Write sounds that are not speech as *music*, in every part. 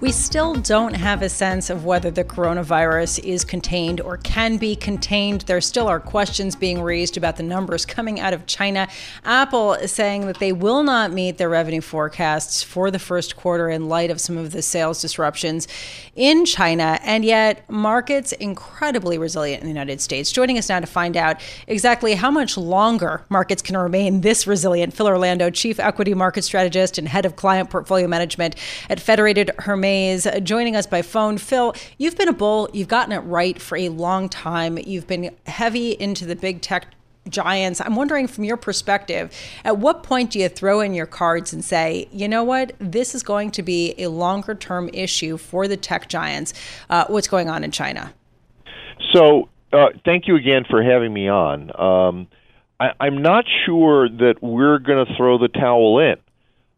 We still don't have a sense of whether the coronavirus is contained or can be contained. There still are questions being raised about the numbers coming out of China. Apple is saying that they will not meet their revenue forecasts for the first quarter in light of some of the sales disruptions in China, and yet markets incredibly resilient in the United States. Joining us now to find out exactly how much longer markets can remain this resilient, Phil Orlando, Chief Equity Market Strategist and Head of Client Portfolio Management at Federated Hermes Mays joining us by phone. Phil, you've been a bull. You've gotten it right for a long time. You've been heavy into the big tech giants. I'm wondering from your perspective, at what point do you throw in your cards and say, you know what, this is going to be a longer term issue for the tech giants? Uh, what's going on in China? So, uh, thank you again for having me on. Um, I, am not sure that we're going to throw the towel in.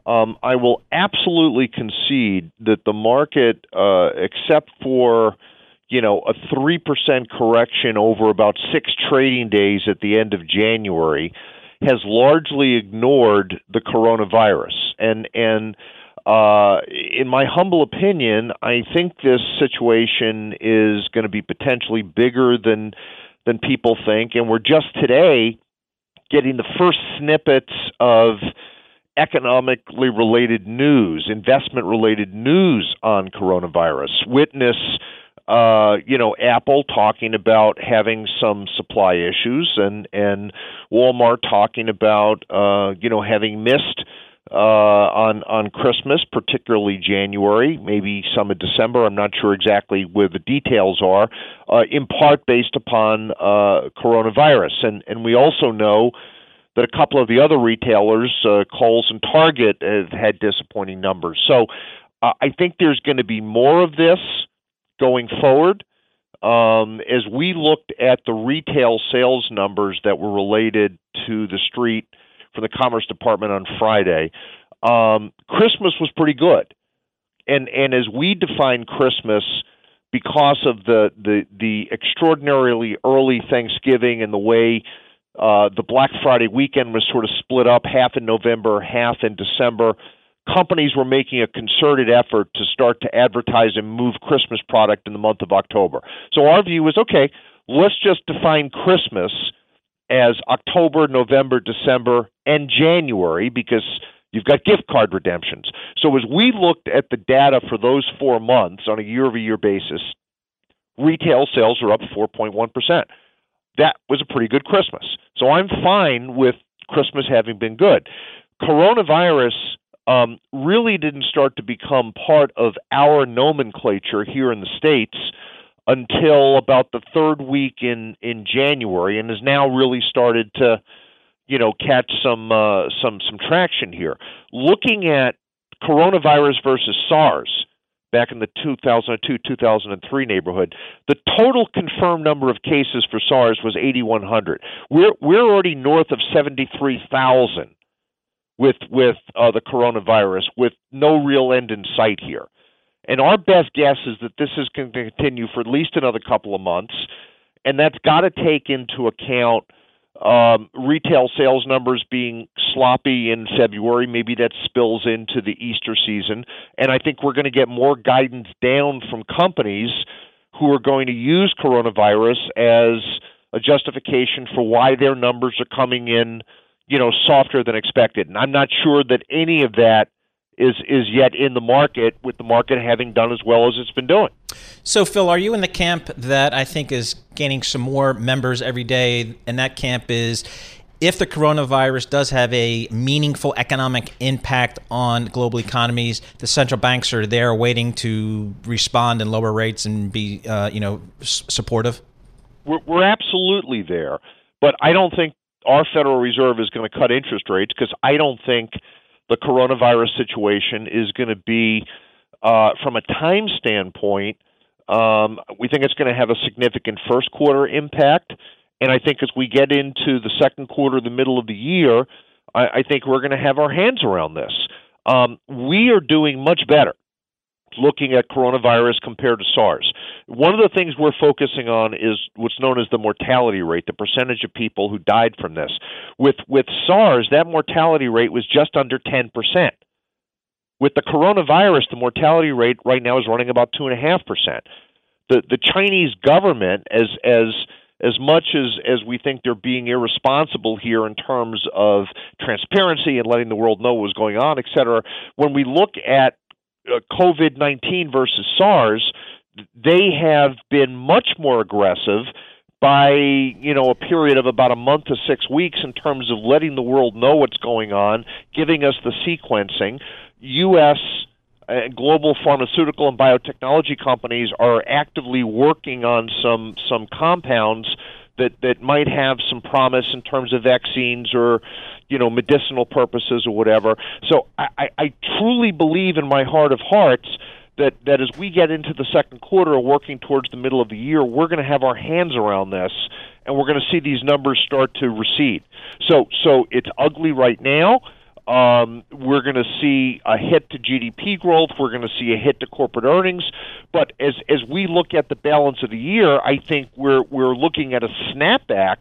Um, I will absolutely concede that the market, uh, except for you know a three percent correction over about six trading days at the end of January, has largely ignored the coronavirus. And and uh, in my humble opinion, I think this situation is going to be potentially bigger than than people think. And we're just today getting the first snippets of economically related news, investment related news on coronavirus. Witness, uh, you know, Apple talking about having some supply issues, and and Walmart talking about uh, you know having missed. Uh, on on Christmas, particularly January, maybe some of December. I'm not sure exactly where the details are. Uh, in part based upon uh, coronavirus, and and we also know that a couple of the other retailers, uh, Kohl's and Target, have had disappointing numbers. So uh, I think there's going to be more of this going forward. Um, as we looked at the retail sales numbers that were related to the street from the Commerce Department on Friday, um, Christmas was pretty good. And and as we define Christmas, because of the the the extraordinarily early Thanksgiving and the way uh, the Black Friday weekend was sort of split up, half in November, half in December. Companies were making a concerted effort to start to advertise and move Christmas product in the month of October. So our view was okay, let's just define Christmas as October, November, December, and January because you've got gift card redemptions. So as we looked at the data for those four months on a year over year basis, retail sales are up 4.1% that was a pretty good Christmas. So I'm fine with Christmas having been good. Coronavirus um, really didn't start to become part of our nomenclature here in the States until about the third week in, in January and has now really started to you know catch some uh, some some traction here. Looking at coronavirus versus SARS, back in the 2002 2003 neighborhood. The total confirmed number of cases for SARS was 8,100. We're we're already north of 73,000 with with uh, the coronavirus, with no real end in sight here. And our best guess is that this is going to continue for at least another couple of months, and that's got to take into account um, retail sales numbers being sloppy in February. Maybe that spills into the Easter season. And I think we're going to get more guidance down from companies who are going to use coronavirus as a justification for why their numbers are coming in, you know, softer than expected. And I'm not sure that any of that is is yet in the market with the market having done as well as it's been doing. So Phil, are you in the camp that I think is gaining some more members every day and that camp is if the coronavirus does have a meaningful economic impact on global economies, the central banks are there waiting to respond and lower rates and be, uh, you know, s- supportive. We're, we're absolutely there, but I don't think our Federal Reserve is going to cut interest rates because I don't think the coronavirus situation is going to be, uh, from a time standpoint, um, we think it's going to have a significant first quarter impact. And I think as we get into the second quarter, the middle of the year, I, I think we're going to have our hands around this. Um, we are doing much better looking at coronavirus compared to SARS. One of the things we're focusing on is what's known as the mortality rate, the percentage of people who died from this. With with SARS, that mortality rate was just under 10%. With the coronavirus, the mortality rate right now is running about 2.5%. The the Chinese government as as as much as, as we think they're being irresponsible here in terms of transparency and letting the world know what's going on, et cetera, when we look at uh, COVID 19 versus SARS, they have been much more aggressive by you know a period of about a month to six weeks in terms of letting the world know what's going on, giving us the sequencing. U.S. Uh, global pharmaceutical and biotechnology companies are actively working on some some compounds that that might have some promise in terms of vaccines or you know medicinal purposes or whatever. So I, I truly believe in my heart of hearts that that as we get into the second quarter or working towards the middle of the year, we're going to have our hands around this and we're going to see these numbers start to recede. So so it's ugly right now. Um, we're going to see a hit to GDP growth. We're going to see a hit to corporate earnings. But as as we look at the balance of the year, I think we're we're looking at a snapback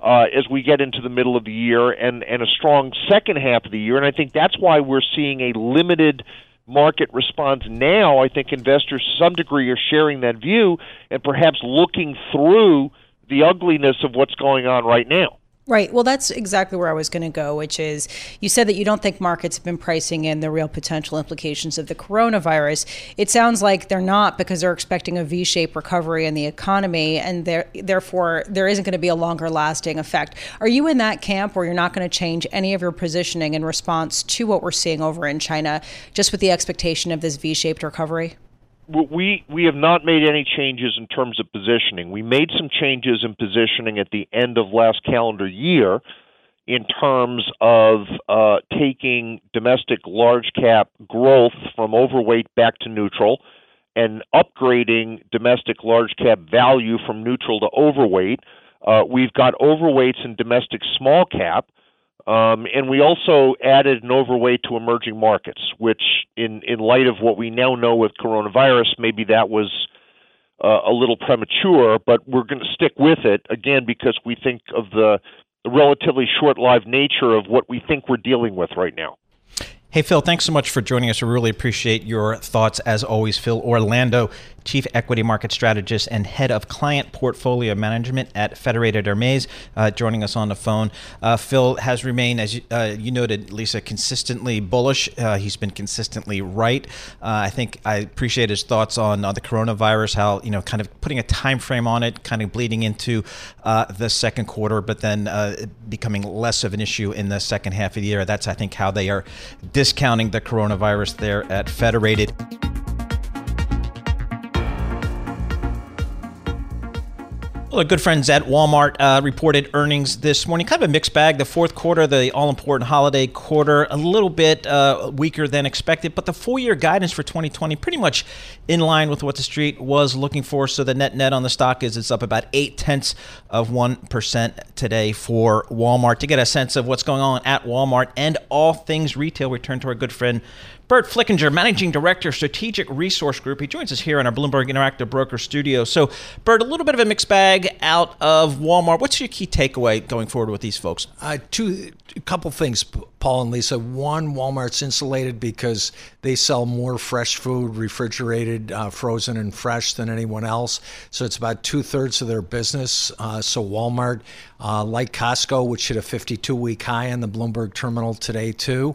uh, as we get into the middle of the year and and a strong second half of the year. And I think that's why we're seeing a limited market responds now. I think investors, to some degree, are sharing that view and perhaps looking through the ugliness of what's going on right now. Right. Well, that's exactly where I was going to go, which is you said that you don't think markets have been pricing in the real potential implications of the coronavirus. It sounds like they're not because they're expecting a V shaped recovery in the economy, and therefore there isn't going to be a longer lasting effect. Are you in that camp where you're not going to change any of your positioning in response to what we're seeing over in China, just with the expectation of this V shaped recovery? We we have not made any changes in terms of positioning. We made some changes in positioning at the end of last calendar year in terms of uh, taking domestic large cap growth from overweight back to neutral and upgrading domestic large cap value from neutral to overweight. Uh, we've got overweights in domestic small cap. Um, and we also added an overweight to emerging markets, which, in, in light of what we now know with coronavirus, maybe that was uh, a little premature, but we're going to stick with it again because we think of the, relatively short lived nature of what we think we're dealing with right now. Hey, Phil, thanks so much for joining us. We really appreciate your thoughts as always. Phil Orlando, Chief Equity Market Strategist and Head of Client Portfolio Management at Federated Hermes, uh, joining us on the phone. Uh, Phil has remained, as you, uh, you, noted, Lisa, consistently bullish. Uh, he's been consistently right. Uh, I think I appreciate his thoughts on uh, the coronavirus, how, you know, kind of putting a time frame on it, kind of bleeding into the second quarter, but then becoming less of an issue in the second half of the year. That's, I think, how they are discounting the coronavirus there at Federated. Well, our good friends at Walmart uh, reported earnings this morning. Kind of a mixed bag. The fourth quarter, the all important holiday quarter, a little bit uh, weaker than expected, but the full year guidance for 2020 pretty much in line with what the street was looking for. So the net net on the stock is it's up about eight tenths of 1% today for Walmart. To get a sense of what's going on at Walmart and all things retail, we turn to our good friend Burt Flickinger, Managing Director, Strategic Resource Group. He joins us here in our Bloomberg Interactive Broker studio. So, Burt, a little bit of a mixed bag out of Walmart. What's your key takeaway going forward with these folks? Uh, two, a couple things, Paul and Lisa. One, Walmart's insulated because they sell more fresh food, refrigerated, uh, frozen, and fresh than anyone else. So it's about two thirds of their business. Uh, so Walmart, uh, like Costco, which hit a 52 week high on the Bloomberg terminal today, too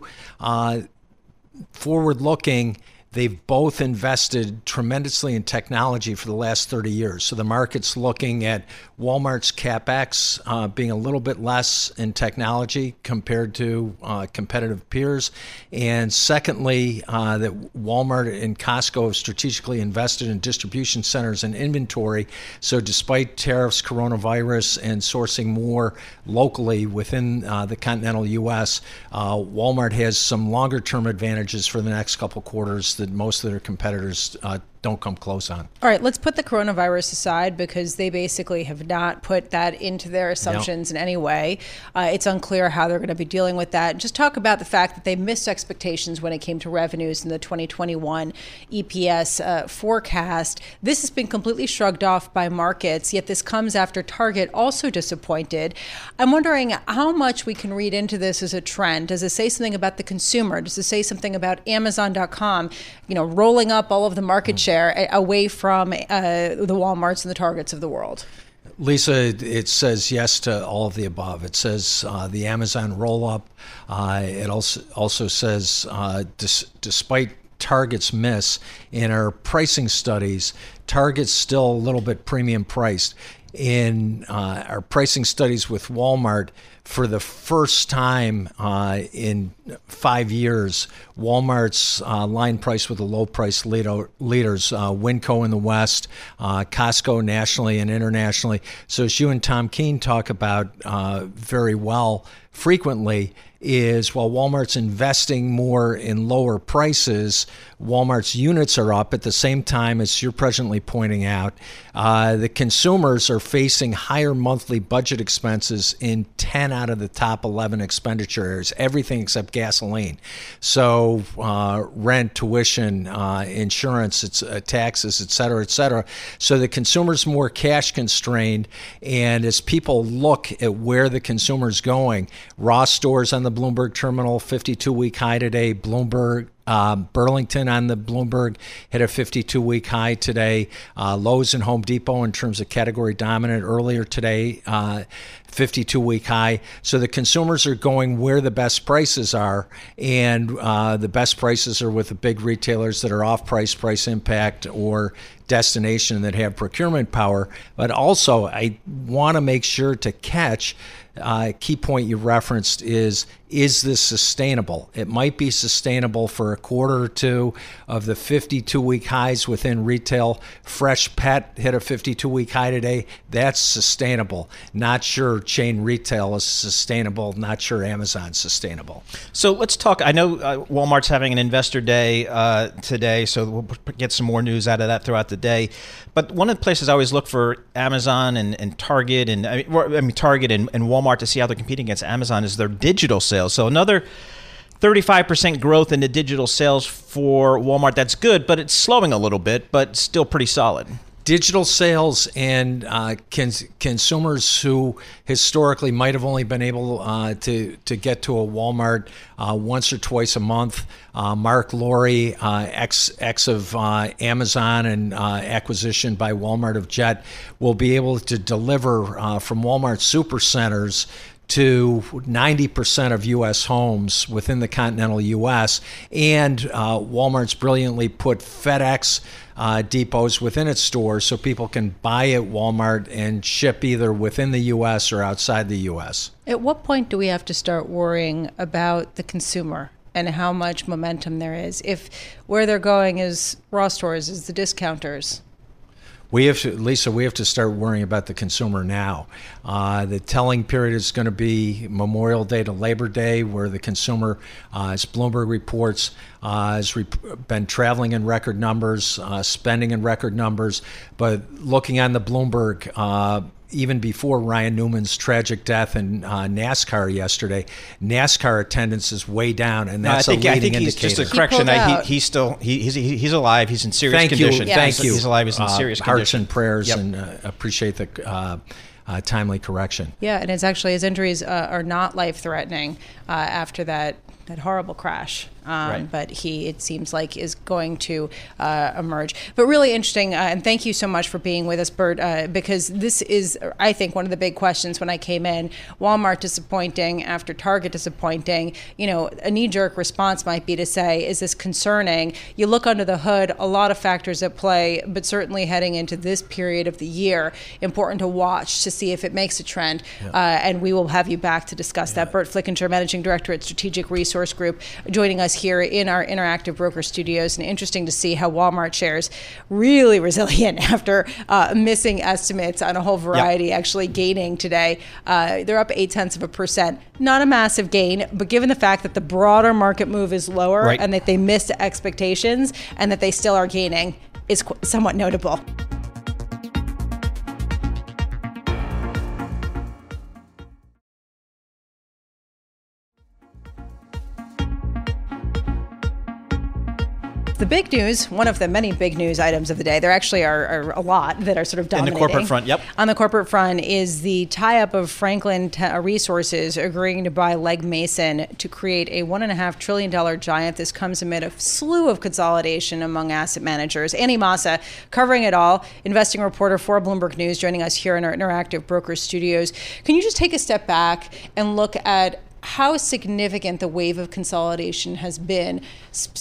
uh, forward looking they've both invested tremendously in technology for the last 30 years. So the market's looking at Walmart's capex uh, being a little bit less in technology compared to uh, competitive peers. And secondly, uh, that Walmart and Costco have strategically invested in distribution centers and inventory. So despite tariffs, coronavirus, and sourcing more locally within uh, the continental U.S., uh, Walmart has some longer term advantages for the next couple quarters most of their competitors uh, don't come close on. All right, let's put the coronavirus aside because they basically have not put that into their assumptions in any way. Uh, it's unclear how they're going to be dealing with that. Just talk about the fact that they missed expectations when it came to revenues in the 2021 EPS uh, forecast. This has been completely shrugged off by markets, yet this comes after Target also disappointed. I'm wondering how much we can read into this as a trend. Does it say something about the consumer? Does it say something about Amazon.com, you know, rolling up all of the market share away from uh, the Walmarts and the Targets of the world? Lisa, it says yes to all of the above. It says uh, the Amazon roll up. Uh, it also also says uh, dis- despite Target's miss in our pricing studies, Target's still a little bit premium priced. In uh, our pricing studies with Walmart, for the first time uh, in five years, Walmart's uh, line price with the low price leader, leaders, uh, Winco in the West, uh, Costco nationally and internationally. So, as you and Tom Keene talk about uh, very well frequently, is while Walmart's investing more in lower prices, Walmart's units are up at the same time as you're presently pointing out. Uh, the consumers are facing higher monthly budget expenses in 10 out of the top 11 expenditure areas, everything except gasoline. So, uh, rent, tuition, uh, insurance, it's, uh, taxes, et cetera, et cetera. So, the consumer's more cash constrained. And as people look at where the consumer's going, Ross stores on the Bloomberg terminal, 52 week high today, Bloomberg um, Burlington on the Bloomberg hit a 52 week high today. Uh, Lowe's and Home Depot, in terms of category dominant, earlier today, uh, 52 week high. So the consumers are going where the best prices are, and uh, the best prices are with the big retailers that are off price, price impact, or destination that have procurement power. But also, I want to make sure to catch uh, key point you referenced is is this sustainable? It might be sustainable for a quarter or two of the 52 week highs within retail. Freshpet hit a 52 week high today. That's sustainable. Not sure chain retail is sustainable. Not sure Amazon's sustainable. So let's talk. I know uh, Walmart's having an investor day uh, today, so we'll get some more news out of that throughout the day. But one of the places I always look for Amazon and, and Target and I mean, I mean Target and, and Walmart to see how they're competing against Amazon is their digital sales sales. So another 35% growth in the digital sales for Walmart. That's good, but it's slowing a little bit, but still pretty solid. Digital sales and uh, cons- consumers who historically might have only been able uh, to to get to a Walmart uh, once or twice a month. Uh, Marc Lore, uh, ex ex of uh, Amazon and acquisition by Walmart of Jet, will be able to deliver from Walmart supercenters to 90% of U.S. homes within the continental U.S. And uh, Walmart's brilliantly put FedEx uh, depots within its stores so people can buy at Walmart and ship either within the U.S. or outside the U.S. At what point do we have to start worrying about the consumer? And how much momentum there is. If where they're going is Ross stores, is the discounters, we have to, Lisa, we have to start worrying about the consumer now. Uh, the telling period is going to be Memorial Day to Labor Day, where the consumer, uh, as Bloomberg reports, has re- been traveling in record numbers, uh, spending in record numbers. But looking on the Bloomberg uh, even before Ryan Newman's tragic death in uh, NASCAR yesterday, NASCAR attendance is way down, and that's no, I think, a leading I think indicator. He's just a correction. I, he, he's still he, he's he's alive. He's in serious Thank condition. You. Thank you. He's alive. He's in serious uh, condition. Hearts and prayers, yep. and uh, appreciate the. Uh, uh, timely correction. Yeah, and it's actually his injuries uh, are not life threatening uh, after that that horrible crash. Um, right. But he, it seems like, is going to uh, emerge. But really interesting, uh, and thank you so much for being with us, Burt, uh, because this is, I think, one of the big questions when I came in. Walmart disappointing after Target disappointing. You know, a knee-jerk response might be to say, "Is this concerning?" You look under the hood, a lot of factors at play, but certainly heading into this period of the year, important to watch to see if it makes a trend. Yeah. Uh, and we will have you back to discuss yeah. that. Burt Flickinger, managing director at Strategic Resource Group, joining us here in our interactive broker studios, and interesting to see how Walmart shares really *laughs* resilient after uh, missing estimates on a whole variety, yep. actually gaining today. Uh, they're up eight tenths of a percent. Not a massive gain, but given the fact that the broader market move is lower right. and that they missed expectations and that they still are gaining, is somewhat notable. The big news, one of the many big news items of the day, there actually are, are a lot that are sort of dominating. On the corporate front, yep. On the corporate front is the tie-up of Franklin uh, Resources agreeing to buy Legg Mason to create a one and a half trillion dollar giant. This comes amid a slew of consolidation among asset managers. Annie Massa, covering it all, investing reporter for Bloomberg News, joining us here in our interactive broker studios. Can you just take a step back and look at how significant the wave of consolidation has been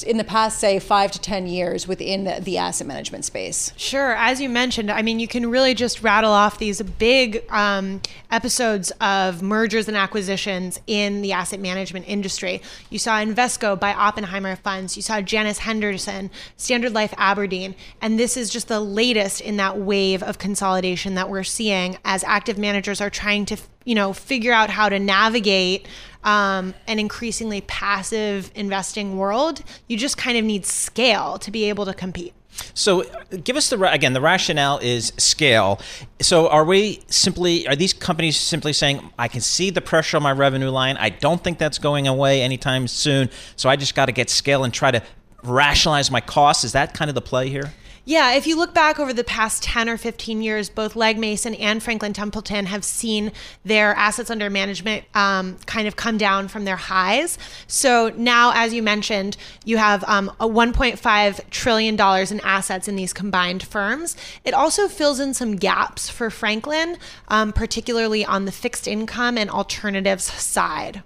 in the past, say, five to 10 years within the, the, asset management space? Sure. As you mentioned, I mean, you can really just rattle off these big um, episodes of mergers and acquisitions in the asset management industry. You saw Invesco buy Oppenheimer Funds, you saw Janus Henderson, Standard Life Aberdeen, and this is just the latest in that wave of consolidation that we're seeing as active managers are trying to you know figure out how to navigate um, an increasingly passive investing world you just kind of need scale to be able to compete so, give us the again. The rationale is scale. So, are we simply are these companies simply saying, "I can see the pressure on my revenue line. I don't think that's going away anytime soon. So, I just got to get scale and try to rationalize my costs." Is that kind of the play here? Yeah, if you look back over the past 10 or 15 years, both Legg Mason and Franklin Templeton have seen their assets under management um, kind of come down from their highs. So now, as you mentioned, you have um, a $1.5 trillion in assets in these combined firms. It also fills in some gaps for Franklin, um, particularly on the fixed income and alternatives side.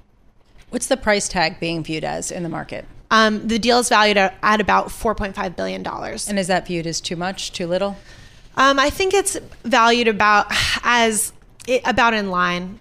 What's the price tag being viewed as in the market? Um, the deal is valued at, at about $4.5 billion. And is that viewed as too much, too little? Um, I think it's valued about as it, about in line.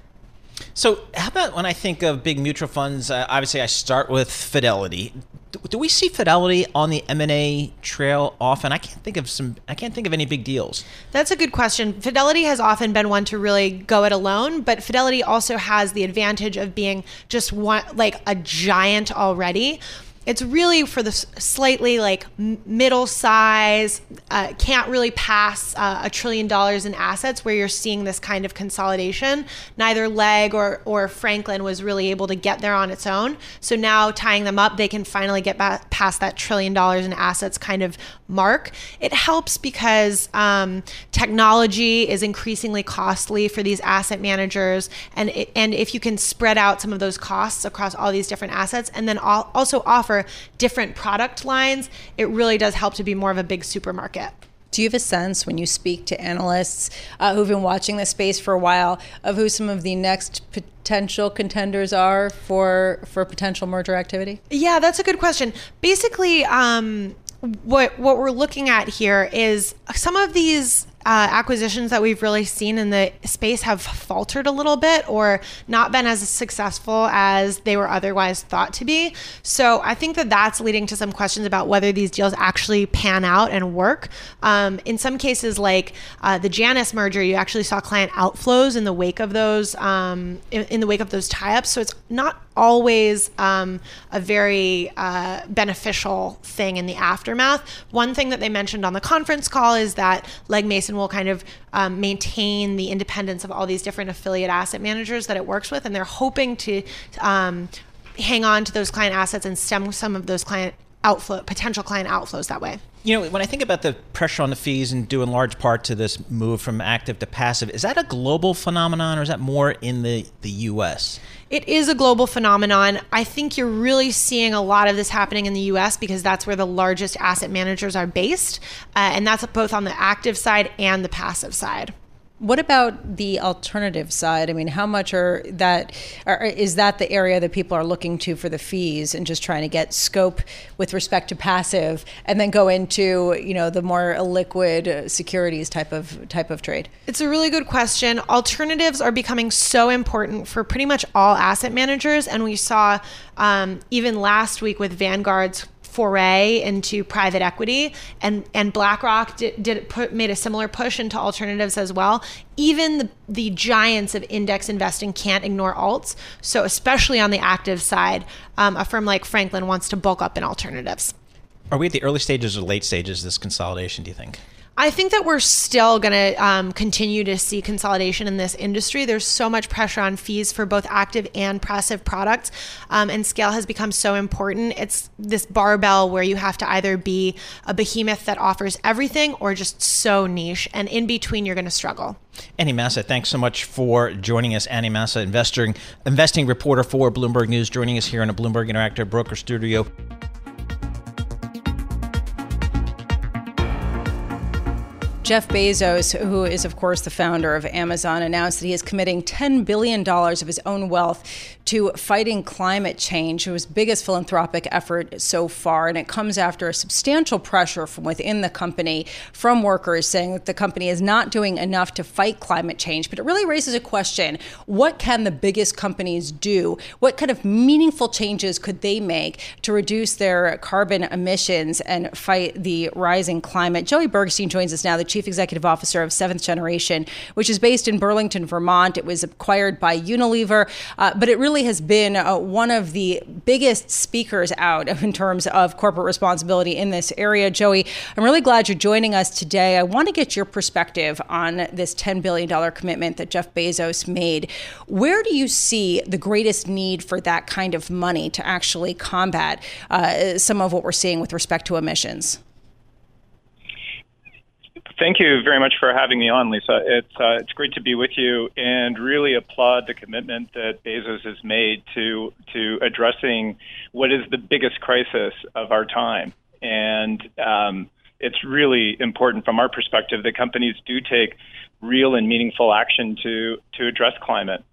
So, how about when I think of big mutual funds? Uh, obviously, I start with Fidelity. Do, do we see Fidelity on the M and A trail often? I can't think of some. I can't think of any big deals. That's a good question. Fidelity has often been one to really go it alone, but Fidelity also has the advantage of being just one, like a giant already it's really for the slightly like middle size, uh, can't really pass uh, a trillion dollars in assets where you're seeing this kind of consolidation. Neither Legg or, or Franklin was really able to get there on its own. So now tying them up, they can finally get back past that trillion dollars in assets kind of mark. It helps because um, technology is increasingly costly for these asset managers. And, it, and if you can spread out some of those costs across all these different assets and then also offer different product lines, it really does help to be more of a big supermarket. Do you have a sense when you speak to analysts uh, who've been watching this space for a while of who some of the next potential contenders are for for potential merger activity? Yeah, that's a good question. Basically, um, what what we're looking at here is some of these acquisitions that we've really seen in the space have faltered a little bit or not been as successful as they were otherwise thought to be. So I think that that's leading to some questions about whether these deals actually pan out and work. Um, in some cases, like uh, the Janus merger, you actually saw client outflows in the wake of those um, in, in, the wake of those tie-ups. So it's not always um, a very uh, beneficial thing in the aftermath. One thing that they mentioned on the conference call is that Legg Mason will kind of um, maintain the independence of all these different affiliate asset managers that it works with, and they're hoping to um, hang on to those client assets and stem some of those client outflow potential client outflows that way. You know, when I think about the pressure on the fees and due in large part to this move from active to passive, is that a global phenomenon or is that more in the, the US? It is a global phenomenon. I think you're really seeing a lot of this happening in the US because that's where the largest asset managers are based. Uh, and that's both on the active side and the passive side. What about the alternative side? I mean, how much are that are, is that the area that people are looking to for the fees and just trying to get scope with respect to passive, and then go into you know the more liquid securities type of type of trade? It's a really good question. Alternatives are becoming so important for pretty much all asset managers, and we saw um, even last week with Vanguard's foray into private equity. And and BlackRock did, did put made a similar push into alternatives as well. Even the, the giants of index investing can't ignore alts. So especially on the active side um, a firm like Franklin wants to bulk up in alternatives. Are we at the early stages or late stages of this consolidation, do you think? I think that we're still going to um, continue to see consolidation in this industry. There's so much pressure on fees for both active and passive products, um, and scale has become so important. It's this barbell where you have to either be a behemoth that offers everything or just so niche, and in between, you're going to struggle. Annie Massa, thanks so much for joining us. Annie Massa, investing investing reporter for Bloomberg News, joining us here in a Bloomberg Interactive Broker Studio. Jeff Bezos, who is, of course, the founder of Amazon, announced that he is committing $10 billion of his own wealth to fighting climate change. Was biggest philanthropic effort so far, and it comes after a substantial pressure from within the company from workers saying that the company is not doing enough to fight climate change. But it really raises a question what can the biggest companies do? What kind of meaningful changes could they make to reduce their carbon emissions and fight the rising climate? Joey Bergstein joins us now, the chief executive officer of Seventh Generation, which is based in Burlington, Vermont. It was acquired by Unilever, uh, but it really really has been uh, one of the biggest speakers out *laughs* in terms of corporate responsibility in this area. Joey, I'm really glad you're joining us today. I want to get your perspective on this $10 billion commitment that Jeff Bezos made. Where do you see the greatest need for that kind of money to actually combat uh, some of what we're seeing with respect to emissions? Thank you very much for having me on, Lisa. It's uh, it's great to be with you, and really applaud the commitment that Bezos has made to to addressing what is the biggest crisis of our time. And um, it's really important from our perspective that companies do take real and meaningful action to to address climate.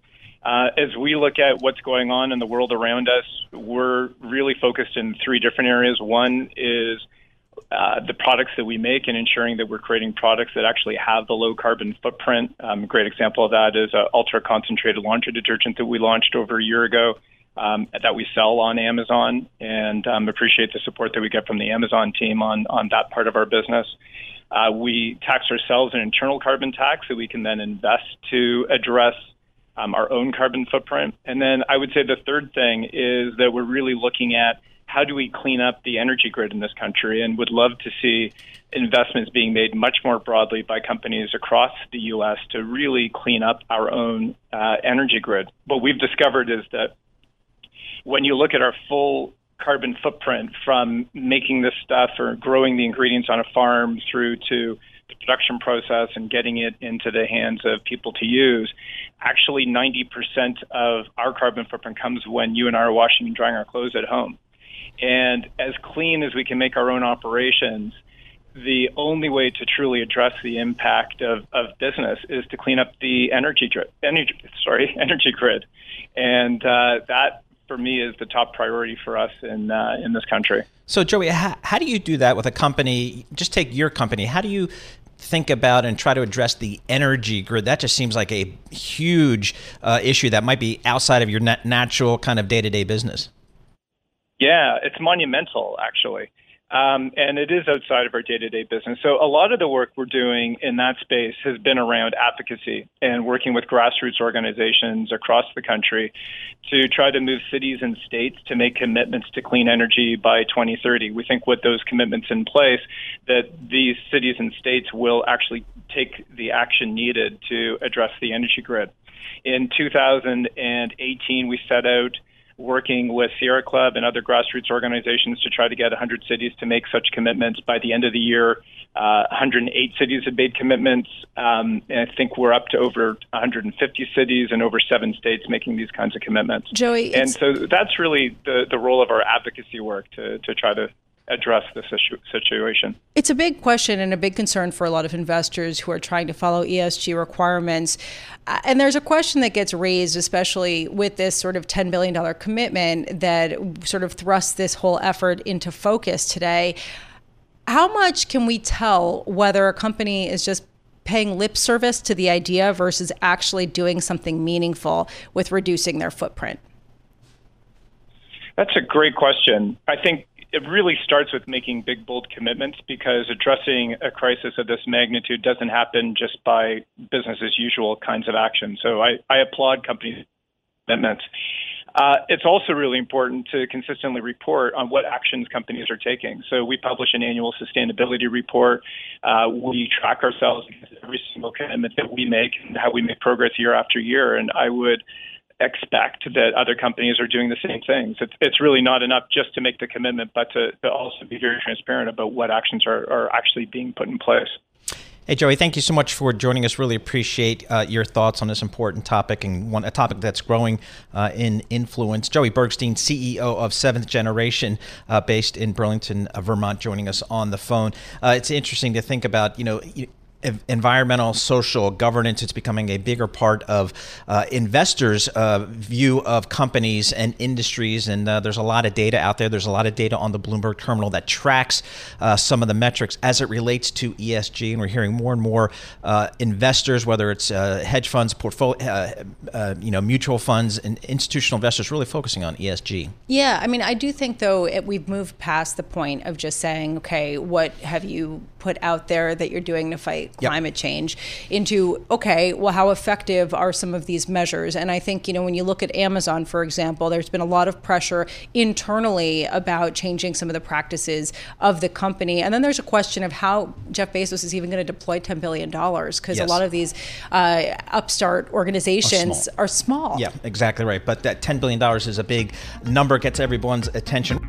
Uh, as we look at what's going on in the world around us, we're really focused in three different areas. One is uh, the products that we make and ensuring that we're creating products that actually have the low carbon footprint. Um, a great example of that is an ultra concentrated laundry detergent that we launched over a year ago um, that we sell on Amazon, and um, appreciate the support that we get from the Amazon team on on that part of our business. Uh, we tax ourselves an internal carbon tax that we can then invest to address um, our own carbon footprint. And then I would say the third thing is that we're really looking at how do we clean up the energy grid in this country and would love to see investments being made much more broadly by companies across the U.S. to really clean up our own uh, energy grid. What we've discovered is that when you look at our full carbon footprint from making this stuff or growing the ingredients on a farm through to the production process and getting it into the hands of people to use, actually 90% of our carbon footprint comes when you and I are washing and drying our clothes at home. And as clean as we can make our own operations, the only way to truly address the impact of, of business is to clean up the energy grid, energy, sorry, *laughs* energy grid. And uh, that, for me, is the top priority for us in, uh, in this country. So, Joey, how, how do you do that with a company? Just take your company. How do you think about and try to address the energy grid? That just seems like a huge uh, issue that might be outside of your nat- natural kind of day to day business. Yeah, it's monumental, actually. Um, and it is outside of our day to day business. So, a lot of the work we're doing in that space has been around advocacy and working with grassroots organizations across the country to try to move cities and states to make commitments to clean energy by 2030. We think with those commitments in place, that these cities and states will actually take the action needed to address the energy grid. In 2018, we set out working with Sierra Club and other grassroots organizations to try to get 100 cities to make such commitments. By the end of the year, uh, 108 cities had made commitments. Um, and I think we're up to over 150 cities and over seven states making these kinds of commitments. Joey, and so that's really the, the role of our advocacy work to, to try to address this issue, situation. It's a big question and a big concern for a lot of investors who are trying to follow ESG requirements. Uh, and there's a question that gets raised, especially with this sort of $10 billion commitment that sort of thrusts this whole effort into focus today. How much can we tell whether a company is just paying lip service to the idea versus actually doing something meaningful with reducing their footprint? That's a great question. I think it really starts with making big, bold commitments because addressing a crisis of this magnitude doesn't happen just by business as usual kinds of action. So I, I applaud companies' commitments. Uh, it's also really important to consistently report on what actions companies are taking. So we publish an annual sustainability report. Uh, we track ourselves every single commitment that we make and how we make progress year after year. And I would expect that other companies are doing the same things. It's, it's really not enough just to make the commitment, but to, to also be very transparent about what actions are, are actually being put in place. Hey, Joey, thank you so much for joining us. Really appreciate uh, your thoughts on this important topic and one, a topic that's growing uh, in influence. Joey Bergstein, CEO of Seventh Generation, uh, based in Burlington, uh, Vermont, joining us on the phone. Uh, it's interesting to think about, you know, environmental, social governance. It's becoming a bigger part of uh, investors' uh, view of companies and industries. And uh, there's a lot of data out there. There's a lot of data on the Bloomberg terminal that tracks uh, some of the metrics as it relates to ESG. And we're hearing more and more uh, investors, whether it's uh, hedge funds, portfolio, you know, mutual funds, and institutional investors, really focusing on ESG. Yeah, I mean, I do think though it, we've moved past the point of just saying, okay, what have you put out there that you're doing to fight yep. climate change into okay well how effective are some of these measures and i think you know when you look at amazon for example there's been a lot of pressure internally about changing some of the practices of the company and then there's a question of how jeff bezos is even going to deploy 10 billion dollars because yes. a lot of these uh, upstart organizations small. are small yeah exactly right but that 10 billion dollars is a big number gets everyone's attention